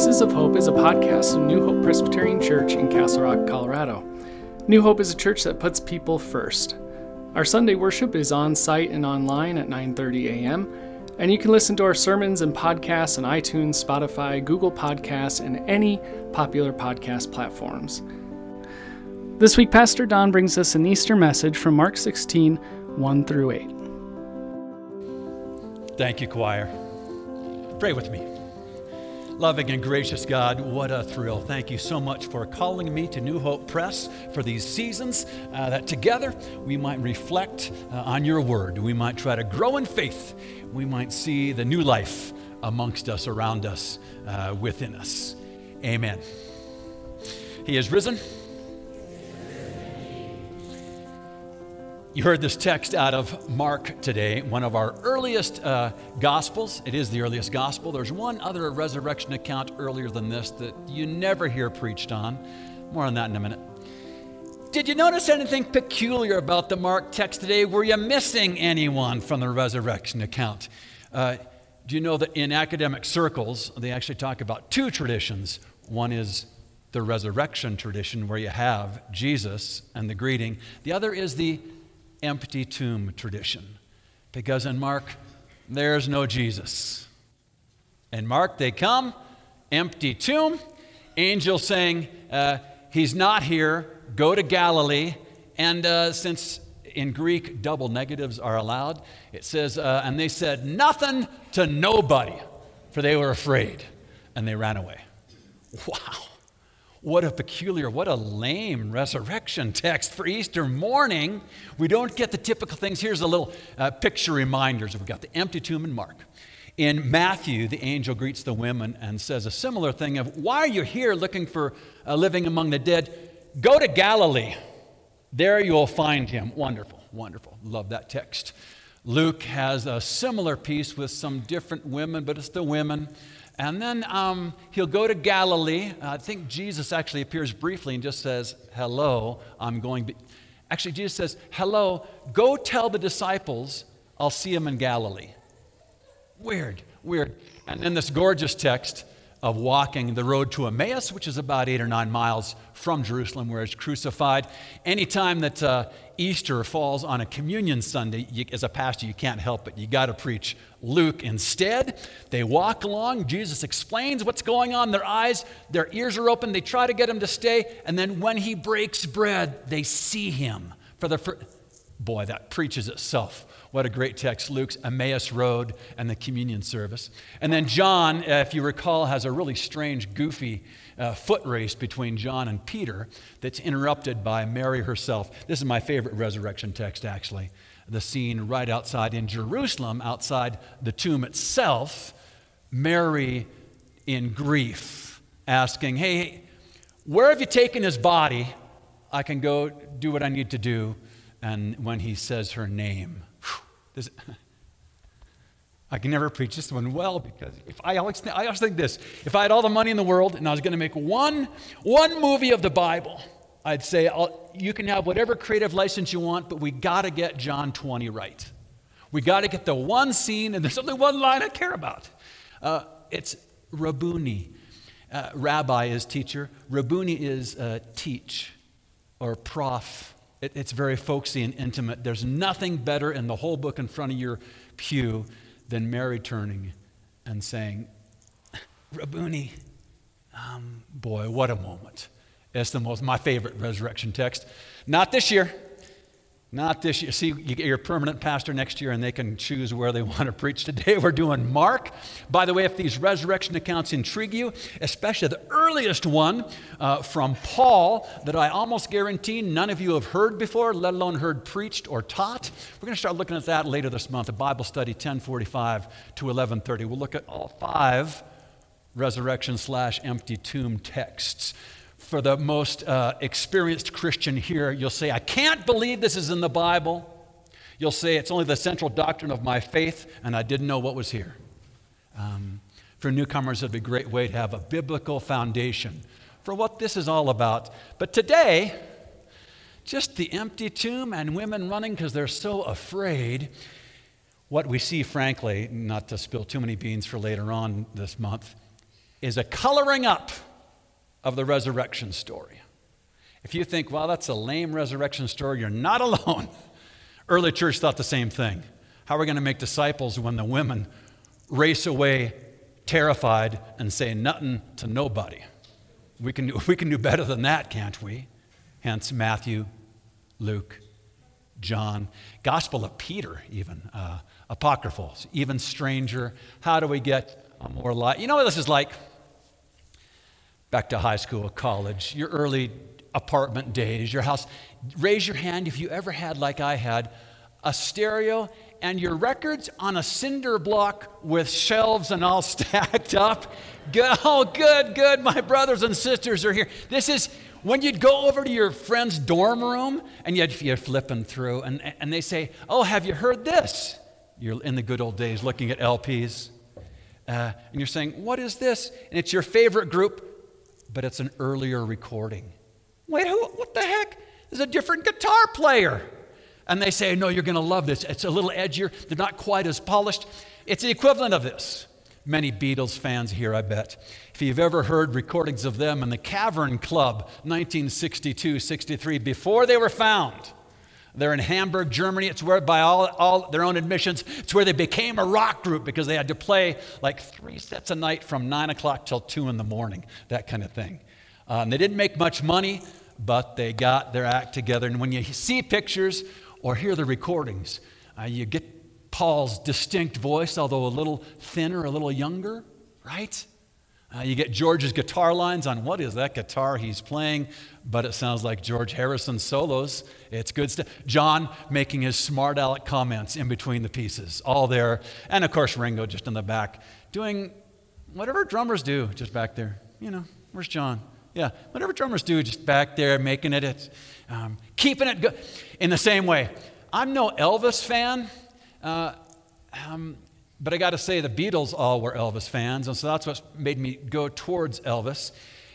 Voices of Hope is a podcast of New Hope Presbyterian Church in Castle Rock, Colorado. New Hope is a church that puts people first. Our Sunday worship is on site and online at 9:30 a.m. And you can listen to our sermons and podcasts on iTunes, Spotify, Google Podcasts, and any popular podcast platforms. This week, Pastor Don brings us an Easter message from Mark 16, 1 through 8. Thank you, choir. Pray with me. Loving and gracious God, what a thrill. Thank you so much for calling me to New Hope Pres for these seasons, uh, that together we might reflect uh, on your word. We might try to grow in faith. We might see the new life amongst us, around us, uh, within us. Amen. He is risen. You heard this text out of Mark today, one of our earliest uh, gospels. It is the earliest gospel. There's one other resurrection account earlier than this that you never hear preached on. More on that in a minute. Did you notice anything peculiar about the Mark text today? Were you missing anyone from the resurrection account? Uh, do you know that in academic circles, they actually talk about two traditions? One is the resurrection tradition, where you have Jesus and the greeting, the other is the empty tomb tradition. Because in Mark, there's no Jesus. In Mark, they come, empty tomb, angel saying, uh, He's not here, go to Galilee. And uh, since in Greek double negatives are allowed, it says, uh, And they said nothing to nobody, for they were afraid, and they ran away. Wow. What a peculiar, what a lame resurrection text for Easter morning. We don't get the typical things. Here's a little uh, picture reminders. We've got the empty tomb in Mark. In Matthew, the angel greets the women and says a similar thing of, Why are you here looking for a living among the dead? Go to Galilee. There you'll find him. Wonderful, wonderful. Love that text. Luke has a similar piece with some different women, but it's the women. And then um, he'll go to Galilee. I think Jesus actually appears briefly and just says, Hello, I'm going. Actually, Jesus says, Hello, go tell the disciples I'll see them in Galilee. Weird, weird. And then this gorgeous text of walking the road to Emmaus, which is about eight or nine miles from Jerusalem where he's crucified. Anytime that uh, Easter falls on a communion Sunday, you, as a pastor, you can't help it. You got to preach Luke instead. They walk along. Jesus explains what's going on. Their eyes, their ears are open. They try to get him to stay. And then when he breaks bread, they see him for the first. Boy, that preaches itself. What a great text. Luke's Emmaus Road and the communion service. And then John, if you recall, has a really strange, goofy uh, foot race between John and Peter that's interrupted by Mary herself. This is my favorite resurrection text, actually. The scene right outside in Jerusalem, outside the tomb itself, Mary in grief, asking, Hey, where have you taken his body? I can go do what I need to do and when he says her name. This, I can never preach this one well because if I always, I always think this if I had all the money in the world and I was going to make one, one movie of the Bible, I'd say I'll, you can have whatever creative license you want, but we got to get John 20 right. We got to get the one scene, and there's only one line I care about. Uh, it's Rabuni. Uh, rabbi is teacher. Rabuni is uh, teach or prof it, it's very folksy and intimate. There's nothing better in the whole book in front of your pew than Mary turning and saying, Rabuni. Um, boy, what a moment. It's the most, my favorite resurrection text. Not this year. Not this year. See, you get your permanent pastor next year and they can choose where they want to preach. Today we're doing Mark. By the way, if these resurrection accounts intrigue you, especially the earliest one uh, from Paul that I almost guarantee none of you have heard before, let alone heard preached or taught, we're going to start looking at that later this month, a Bible study 1045 to 1130. We'll look at all five resurrection slash empty tomb texts for the most uh, experienced Christian here, you'll say, I can't believe this is in the Bible. You'll say, it's only the central doctrine of my faith, and I didn't know what was here. Um, for newcomers, it'd be a great way to have a biblical foundation for what this is all about. But today, just the empty tomb and women running because they're so afraid. What we see, frankly, not to spill too many beans for later on this month, is a coloring up of the resurrection story. If you think, well, that's a lame resurrection story, you're not alone. Early church thought the same thing. How are we going to make disciples when the women race away terrified and say nothing to nobody? We can, do, we can do better than that, can't we? Hence Matthew, Luke, John, Gospel of Peter, even, uh, apocryphal, even stranger. How do we get more light? You know what this is like? Back to high school, college, your early apartment days, your house. Raise your hand if you ever had, like I had, a stereo and your records on a cinder block with shelves and all stacked up. Good, oh, good, good. My brothers and sisters are here. This is when you'd go over to your friend's dorm room and you'd, you're flipping through, and, and they say, Oh, have you heard this? You're in the good old days looking at LPs. Uh, and you're saying, What is this? And it's your favorite group, but it's an earlier recording. Wait, who, what the heck? There's a different guitar player. And they say, No, you're going to love this. It's a little edgier, they're not quite as polished. It's the equivalent of this. Many Beatles fans here, I bet. If you've ever heard recordings of them in the Cavern Club, 1962 63, before they were found, they're in Hamburg, Germany. It's where, by all, all their own admissions, it's where they became a rock group because they had to play like three sets a night from 9 o'clock till 2 in the morning, that kind of thing. And they didn't make much money, but they got their act together. And when you see pictures or hear the recordings, uh, you get Paul's distinct voice, although a little thinner, a little younger, right? Uh, you get George's guitar lines on what is that guitar he's playing, but it sounds like George Harrison solos. It's good stuff. John making his smart aleck comments in between the pieces, all there. And of course, Ringo just in the back doing whatever drummers do just back there. You know, where's John? Yeah, whatever drummers do just back there making it, um, keeping it good. In the same way, I'm no Elvis fan. Uh, um, but I got to say, the Beatles all were Elvis fans, and so that's what made me go towards Elvis.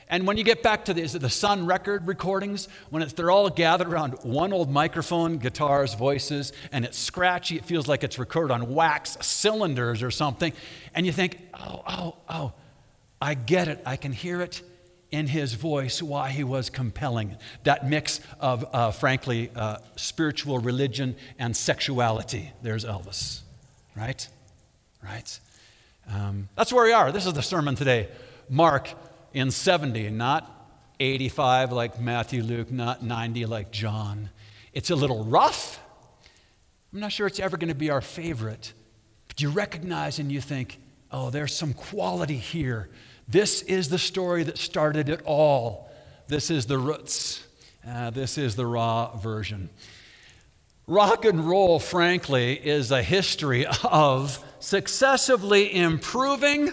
And when you get back to the, the Sun record recordings, when they're all gathered around one old microphone, guitars, voices, and it's scratchy, it feels like it's recorded on wax cylinders or something, and you think, oh, oh, oh, I get it, I can hear it in his voice why he was compelling. That mix of, uh, frankly, uh, spiritual religion and sexuality. There's Elvis, right? Right? Um, that's where we are. This is the sermon today. Mark in 70, not 85 like Matthew, Luke, not 90 like John. It's a little rough. I'm not sure it's ever going to be our favorite. But you recognize and you think, oh, there's some quality here. This is the story that started it all. This is the roots. Uh, this is the raw version. Rock and roll, frankly, is a history of successively improving,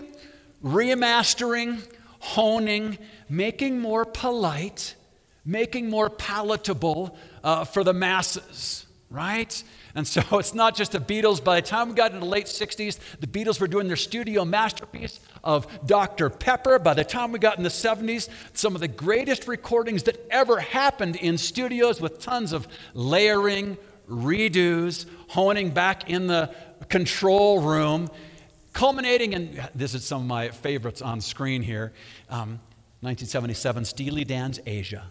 remastering, honing, making more polite, making more palatable uh, for the masses, right? And so it's not just the Beatles. By the time we got into the late 60s, the Beatles were doing their studio masterpiece of Dr. Pepper. By the time we got in the 70s, some of the greatest recordings that ever happened in studios with tons of layering, redos, honing back in the control room, culminating in this is some of my favorites on screen here um, 1977 Steely Dan's Aja.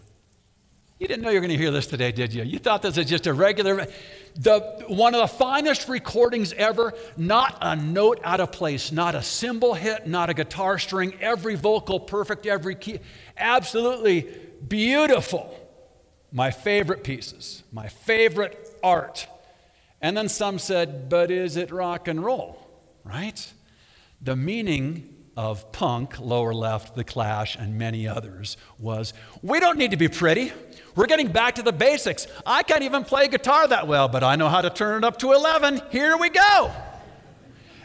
You didn't know you were going to hear this today, did you? You thought this was just a regular, the, one of the finest recordings ever. Not a note out of place, not a cymbal hit, not a guitar string, every vocal perfect, every key. Absolutely beautiful. My favorite pieces, my favorite art. And then some said, but is it rock and roll? Right? The meaning of punk, lower left, The Clash, and many others was we don't need to be pretty. We're getting back to the basics. I can't even play guitar that well, but I know how to turn it up to 11. Here we go.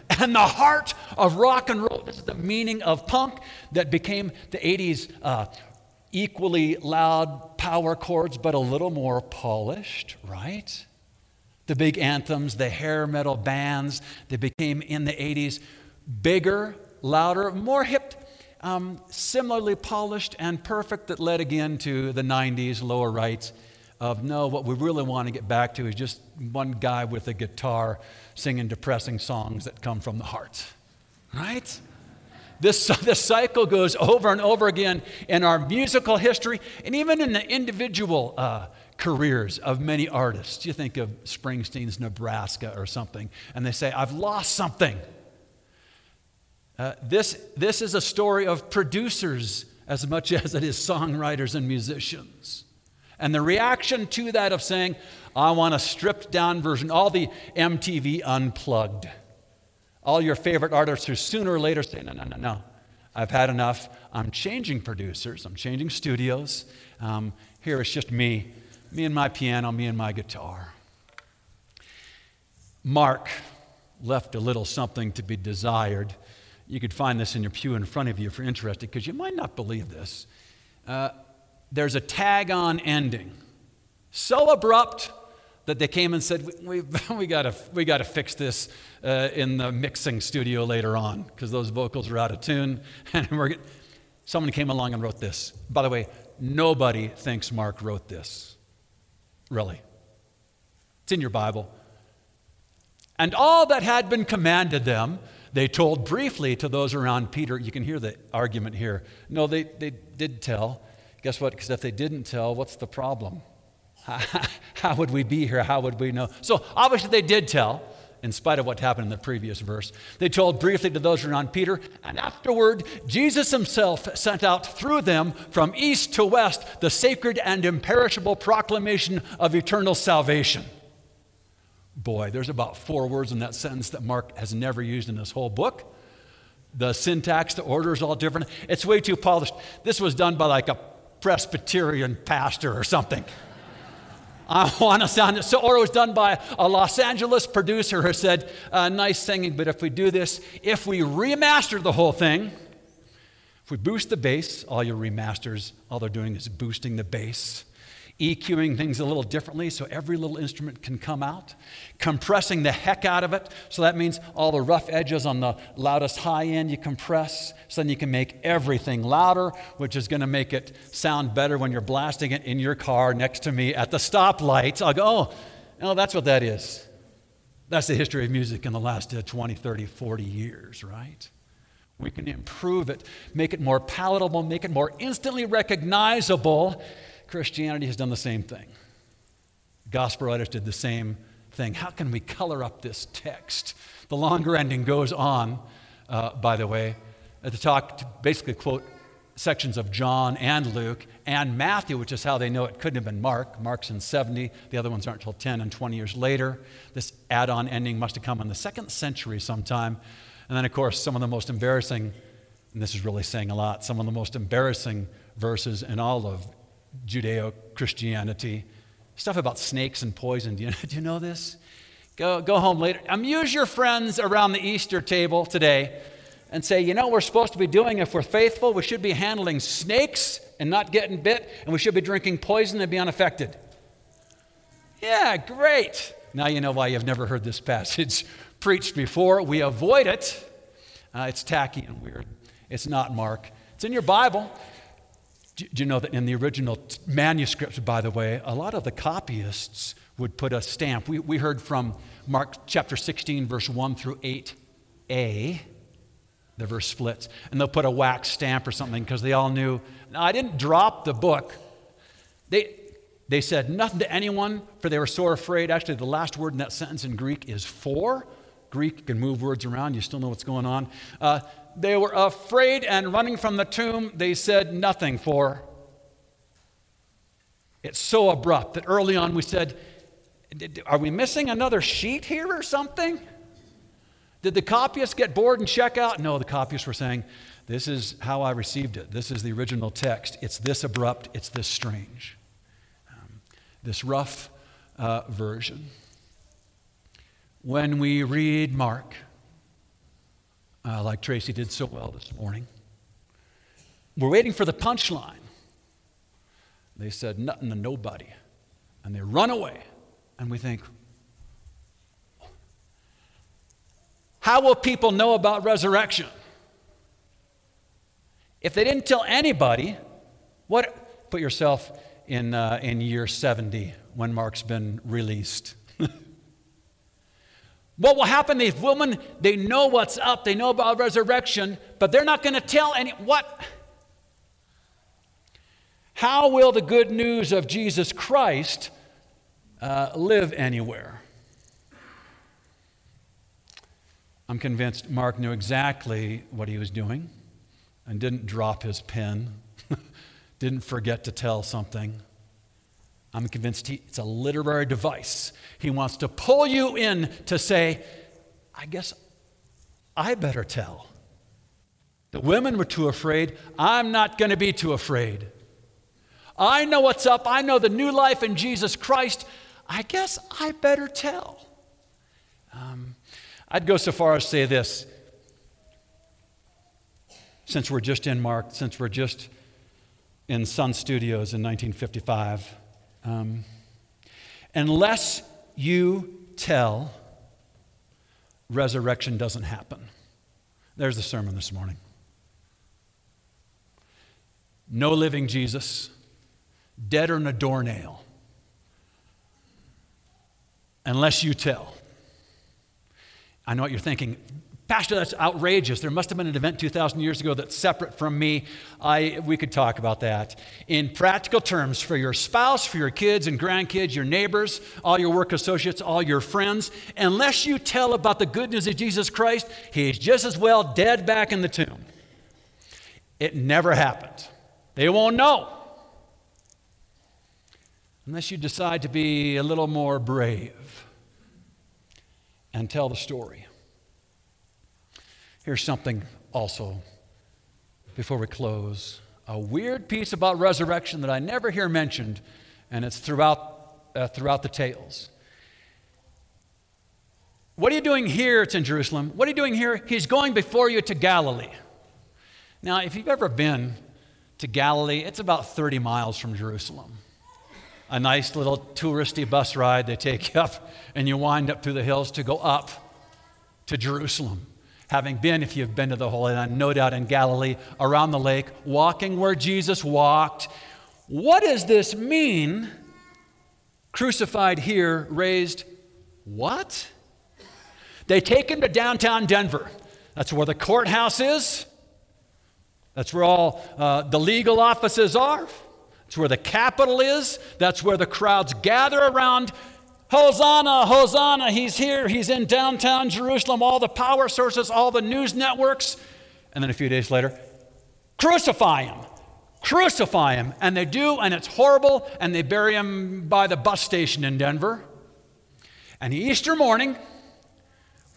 And the heart of rock and roll, this is the meaning of punk that became the 80s uh, equally loud power chords, but a little more polished, right? The big anthems, the hair metal bands that became in the 80s bigger, louder, more hip, um, similarly polished and perfect, that led again to the 90s, lower rights of no, what we really want to get back to is just one guy with a guitar singing depressing songs that come from the heart. Right? This, this cycle goes over and over again in our musical history and even in the individual uh, careers of many artists. You think of Springsteen's Nebraska or something, and they say, I've lost something. Uh, this, this is a story of producers as much as it is songwriters and musicians. And the reaction to that of saying, I want a stripped down version, all the MTV unplugged. All your favorite artists who sooner or later say, No, no, no, no. I've had enough. I'm changing producers, I'm changing studios. Um, here it's just me, me and my piano, me and my guitar. Mark left a little something to be desired. You could find this in your pew in front of you if you're interested, because you might not believe this. Uh, there's a tag on ending. So abrupt that they came and said, We, we, we got we to fix this uh, in the mixing studio later on because those vocals are out of tune. And we're, someone came along and wrote this. By the way, nobody thinks Mark wrote this. Really. It's in your Bible. And all that had been commanded them, they told briefly to those around Peter. You can hear the argument here. No, they, they did tell. Guess what? Because if they didn't tell, what's the problem? How would we be here? How would we know? So obviously they did tell, in spite of what happened in the previous verse. They told briefly to those around Peter, and afterward, Jesus himself sent out through them from east to west the sacred and imperishable proclamation of eternal salvation. Boy, there's about four words in that sentence that Mark has never used in this whole book. The syntax, the order is all different. It's way too polished. This was done by like a Presbyterian pastor or something. I want to sound so, or it was done by a Los Angeles producer who said, uh, "Nice singing, but if we do this, if we remaster the whole thing, if we boost the bass, all your remasters, all they're doing is boosting the bass." EQing things a little differently so every little instrument can come out, compressing the heck out of it. So that means all the rough edges on the loudest high end you compress, so then you can make everything louder, which is going to make it sound better when you're blasting it in your car next to me at the stoplight. I'll go, oh, no, that's what that is. That's the history of music in the last uh, 20, 30, 40 years, right? We can improve it, make it more palatable, make it more instantly recognizable Christianity has done the same thing. Gospel writers did the same thing. How can we color up this text? The longer ending goes on, uh, by the way, at the talk to basically quote sections of John and Luke and Matthew, which is how they know it couldn't have been Mark. Mark's in 70, the other ones aren't until 10 and 20 years later. This add on ending must have come in the second century sometime. And then, of course, some of the most embarrassing, and this is really saying a lot, some of the most embarrassing verses in all of Judeo Christianity. Stuff about snakes and poison. Do you, do you know this? Go, go home later. Amuse your friends around the Easter table today and say, you know what we're supposed to be doing if we're faithful? We should be handling snakes and not getting bit, and we should be drinking poison and be unaffected. Yeah, great. Now you know why you've never heard this passage preached before. We avoid it. Uh, it's tacky and weird. It's not Mark. It's in your Bible. Do you know that in the original manuscripts, by the way, a lot of the copyists would put a stamp? We, we heard from Mark chapter 16, verse 1 through 8a, the verse splits, and they'll put a wax stamp or something because they all knew. I didn't drop the book. They, they said nothing to anyone, for they were so afraid. Actually, the last word in that sentence in Greek is for. Greek can move words around, you still know what's going on. Uh, they were afraid and running from the tomb, they said nothing for. It's so abrupt that early on we said, Are we missing another sheet here or something? Did the copyists get bored and check out? No, the copyists were saying, This is how I received it. This is the original text. It's this abrupt, it's this strange. Um, this rough uh, version. When we read Mark, uh, like Tracy did so well this morning. We're waiting for the punchline. They said nothing to nobody, and they run away. And we think, how will people know about resurrection? If they didn't tell anybody, what? Put yourself in, uh, in year 70 when Mark's been released. What will happen? These women, they know what's up, they know about resurrection, but they're not going to tell any what. How will the good news of Jesus Christ uh, live anywhere? I'm convinced Mark knew exactly what he was doing and didn't drop his pen, didn't forget to tell something. I'm convinced he, it's a literary device. He wants to pull you in to say, I guess I better tell. The women were too afraid. I'm not going to be too afraid. I know what's up. I know the new life in Jesus Christ. I guess I better tell. Um, I'd go so far as to say this since we're just in Mark, since we're just in Sun Studios in 1955. Um, unless you tell, resurrection doesn't happen. There's the sermon this morning. No living Jesus, dead or in a doornail, unless you tell. I know what you're thinking. Pastor, that's outrageous. There must have been an event 2,000 years ago that's separate from me. I, we could talk about that. In practical terms, for your spouse, for your kids and grandkids, your neighbors, all your work associates, all your friends, unless you tell about the good news of Jesus Christ, he's just as well dead back in the tomb. It never happened. They won't know. Unless you decide to be a little more brave and tell the story. Here's something also before we close a weird piece about resurrection that I never hear mentioned, and it's throughout, uh, throughout the tales. What are you doing here? It's in Jerusalem. What are you doing here? He's going before you to Galilee. Now, if you've ever been to Galilee, it's about 30 miles from Jerusalem. A nice little touristy bus ride. They take you up, and you wind up through the hills to go up to Jerusalem having been, if you've been to the Holy Land, no doubt in Galilee, around the lake, walking where Jesus walked. What does this mean? Crucified here, raised what? They take him to downtown Denver. That's where the courthouse is. That's where all uh, the legal offices are. That's where the Capitol is. That's where the crowds gather around Hosanna, Hosanna, he's here, he's in downtown Jerusalem, all the power sources, all the news networks. And then a few days later, crucify him, crucify him. And they do, and it's horrible, and they bury him by the bus station in Denver. And Easter morning,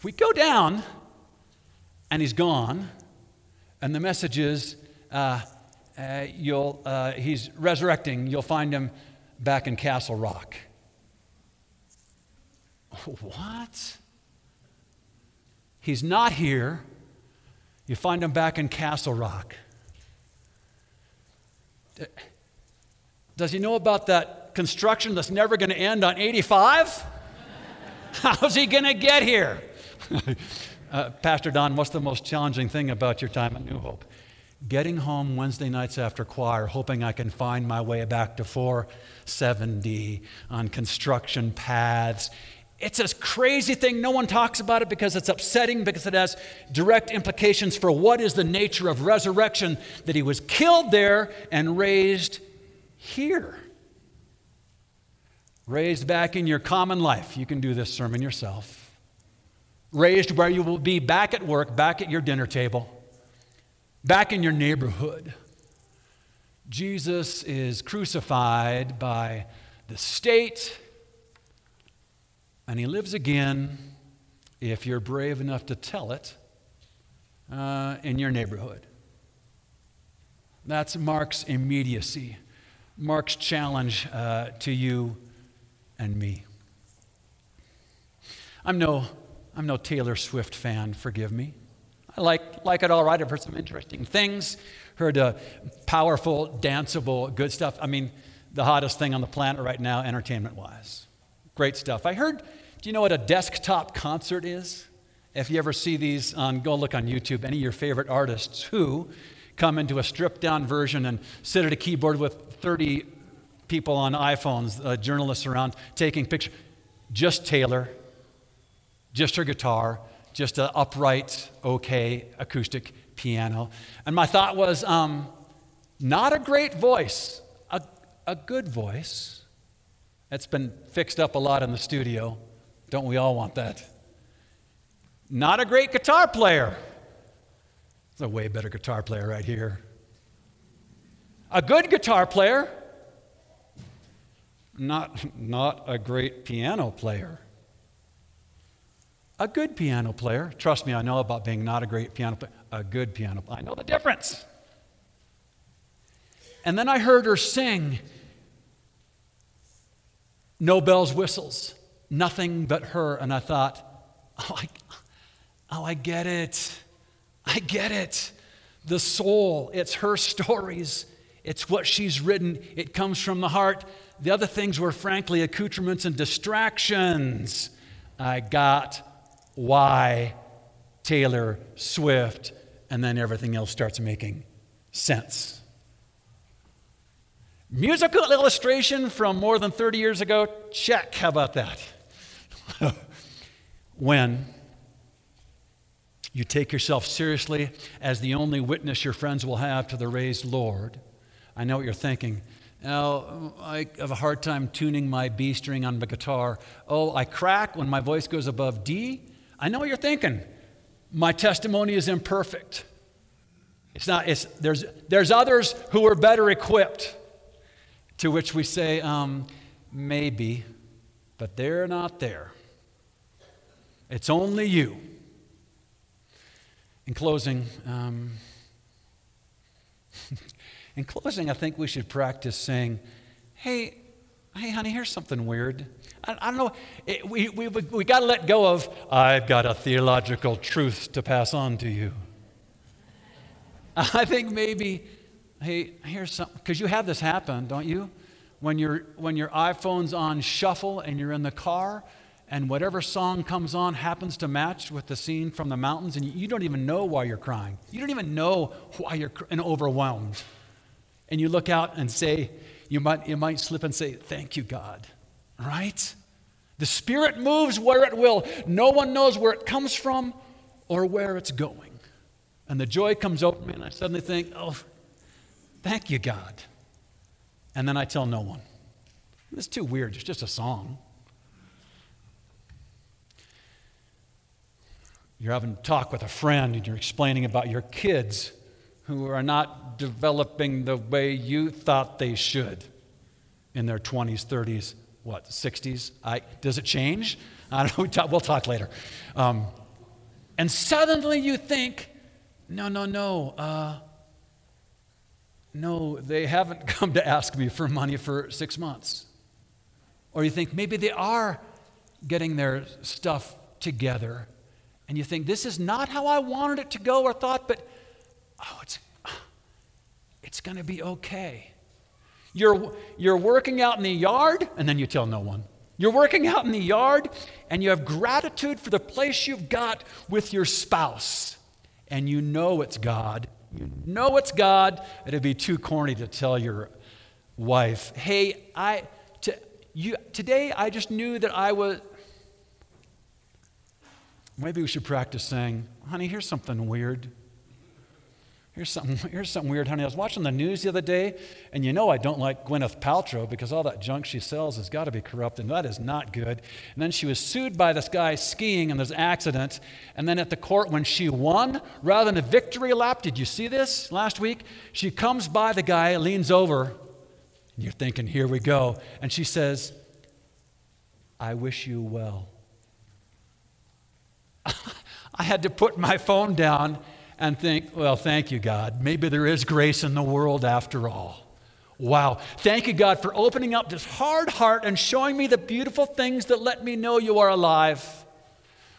we go down, and he's gone, and the message is, uh, uh, you'll, uh, he's resurrecting, you'll find him back in Castle Rock. What? He's not here. You find him back in Castle Rock. Does he know about that construction that's never going to end on 85? How's he going to get here? uh, Pastor Don, what's the most challenging thing about your time at New Hope? Getting home Wednesday nights after choir, hoping I can find my way back to 470 on construction paths it's a crazy thing. No one talks about it because it's upsetting, because it has direct implications for what is the nature of resurrection that he was killed there and raised here. Raised back in your common life. You can do this sermon yourself. Raised where you will be back at work, back at your dinner table, back in your neighborhood. Jesus is crucified by the state and he lives again, if you're brave enough to tell it, uh, in your neighborhood. That's Mark's immediacy, Mark's challenge uh, to you and me. I'm no, I'm no Taylor Swift fan, forgive me. I like, like it all right. I've heard some interesting things, heard uh, powerful, danceable, good stuff. I mean, the hottest thing on the planet right now, entertainment wise. Great stuff. I heard, do you know what a desktop concert is? If you ever see these on, go look on YouTube, any of your favorite artists who come into a stripped down version and sit at a keyboard with 30 people on iPhones, uh, journalists around taking pictures. Just Taylor. just her guitar, just an upright, okay acoustic piano. And my thought was, um, not a great voice, a, a good voice. That's been fixed up a lot in the studio. Don't we all want that? Not a great guitar player. There's a way better guitar player right here. A good guitar player, not, not a great piano player. A good piano player, trust me, I know about being not a great piano player, a good piano player. I know the difference. And then I heard her sing No Bells, Whistles, nothing but her. And I thought, oh, I, oh, I get it. I get it. The soul, it's her stories, it's what she's written, it comes from the heart. The other things were, frankly, accoutrements and distractions. I got why Taylor Swift, and then everything else starts making sense. Musical illustration from more than 30 years ago? Check. How about that? when you take yourself seriously as the only witness your friends will have to the raised Lord, I know what you're thinking. Now, I have a hard time tuning my B string on the guitar. Oh, I crack when my voice goes above D. I know what you're thinking. My testimony is imperfect. It's not, it's, there's, there's others who are better equipped. To which we say, um, maybe, but they're not there. It's only you. In closing, um, in closing, I think we should practice saying, hey, hey, honey, here's something weird. I, I don't know. It, we we, we got to let go of, I've got a theological truth to pass on to you. I think maybe, hey, here's something, because you have this happen, don't you? When, you when your iPhone's on shuffle and you're in the car, and whatever song comes on happens to match with the scene from the mountains, and you don't even know why you're crying. You don't even know why you're and overwhelmed. And you look out and say, you might, you might slip and say, Thank you, God. Right? The Spirit moves where it will. No one knows where it comes from or where it's going. And the joy comes over me, and I suddenly think, Oh, thank you, God. And then I tell no one. It's too weird. It's just a song. You're having a talk with a friend and you're explaining about your kids who are not developing the way you thought they should in their 20s, 30s, what, 60s? I, does it change? I don't know. We talk, we'll talk later. Um, and suddenly you think, no, no, no. Uh, no, they haven't come to ask me for money for six months. Or you think maybe they are getting their stuff together. And you think, this is not how I wanted it to go or thought, but oh, it's, it's going to be okay. You're, you're working out in the yard, and then you tell no one. You're working out in the yard, and you have gratitude for the place you've got with your spouse, and you know it's God you know it's God. It'd be too corny to tell your wife, hey, I, to, you, today I just knew that I was. Maybe we should practice saying, honey, here's something weird. Here's something, here's something weird, honey. I was watching the news the other day, and you know I don't like Gwyneth Paltrow because all that junk she sells has got to be corrupt, and that is not good. And then she was sued by this guy skiing, and there's accident. And then at the court, when she won, rather than a victory lap, did you see this last week? She comes by the guy, leans over, and you're thinking, here we go. And she says, I wish you well. I had to put my phone down and think, well, thank you, God. Maybe there is grace in the world after all. Wow. Thank you, God, for opening up this hard heart and showing me the beautiful things that let me know you are alive.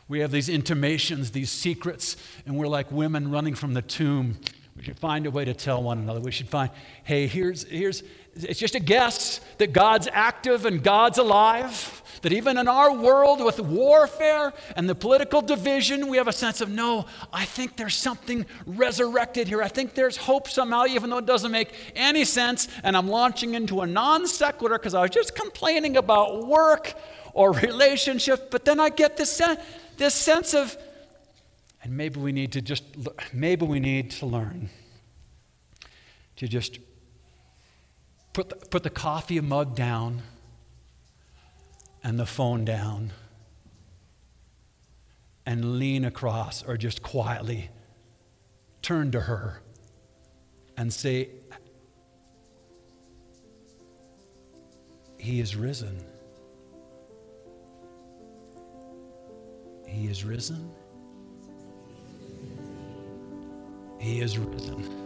We have these intimations, these secrets, and we're like women running from the tomb. We should find a way to tell one another. We should find, hey, here's, here's, it's just a guess that God's active and God's alive. That even in our world with warfare and the political division, we have a sense of, no, I think there's something resurrected here. I think there's hope somehow, even though it doesn't make any sense. And I'm launching into a non sequitur because I was just complaining about work or relationships. But then I get this sense this sense of, and maybe we need to just, maybe we need to learn to just put the, put the coffee mug down and the phone down and lean across or just quietly turn to her and say, He is risen. He is risen. He is risen.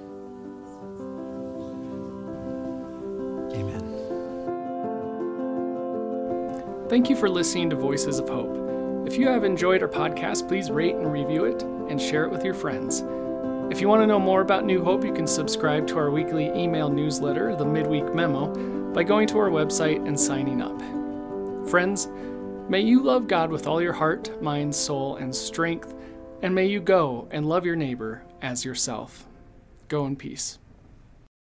Thank you for listening to Voices of Hope. If you have enjoyed our podcast, please rate and review it and share it with your friends. If you want to know more about New Hope, you can subscribe to our weekly email newsletter, the Midweek Memo, by going to our website and signing up. Friends, may you love God with all your heart, mind, soul, and strength, and may you go and love your neighbor as yourself. Go in peace.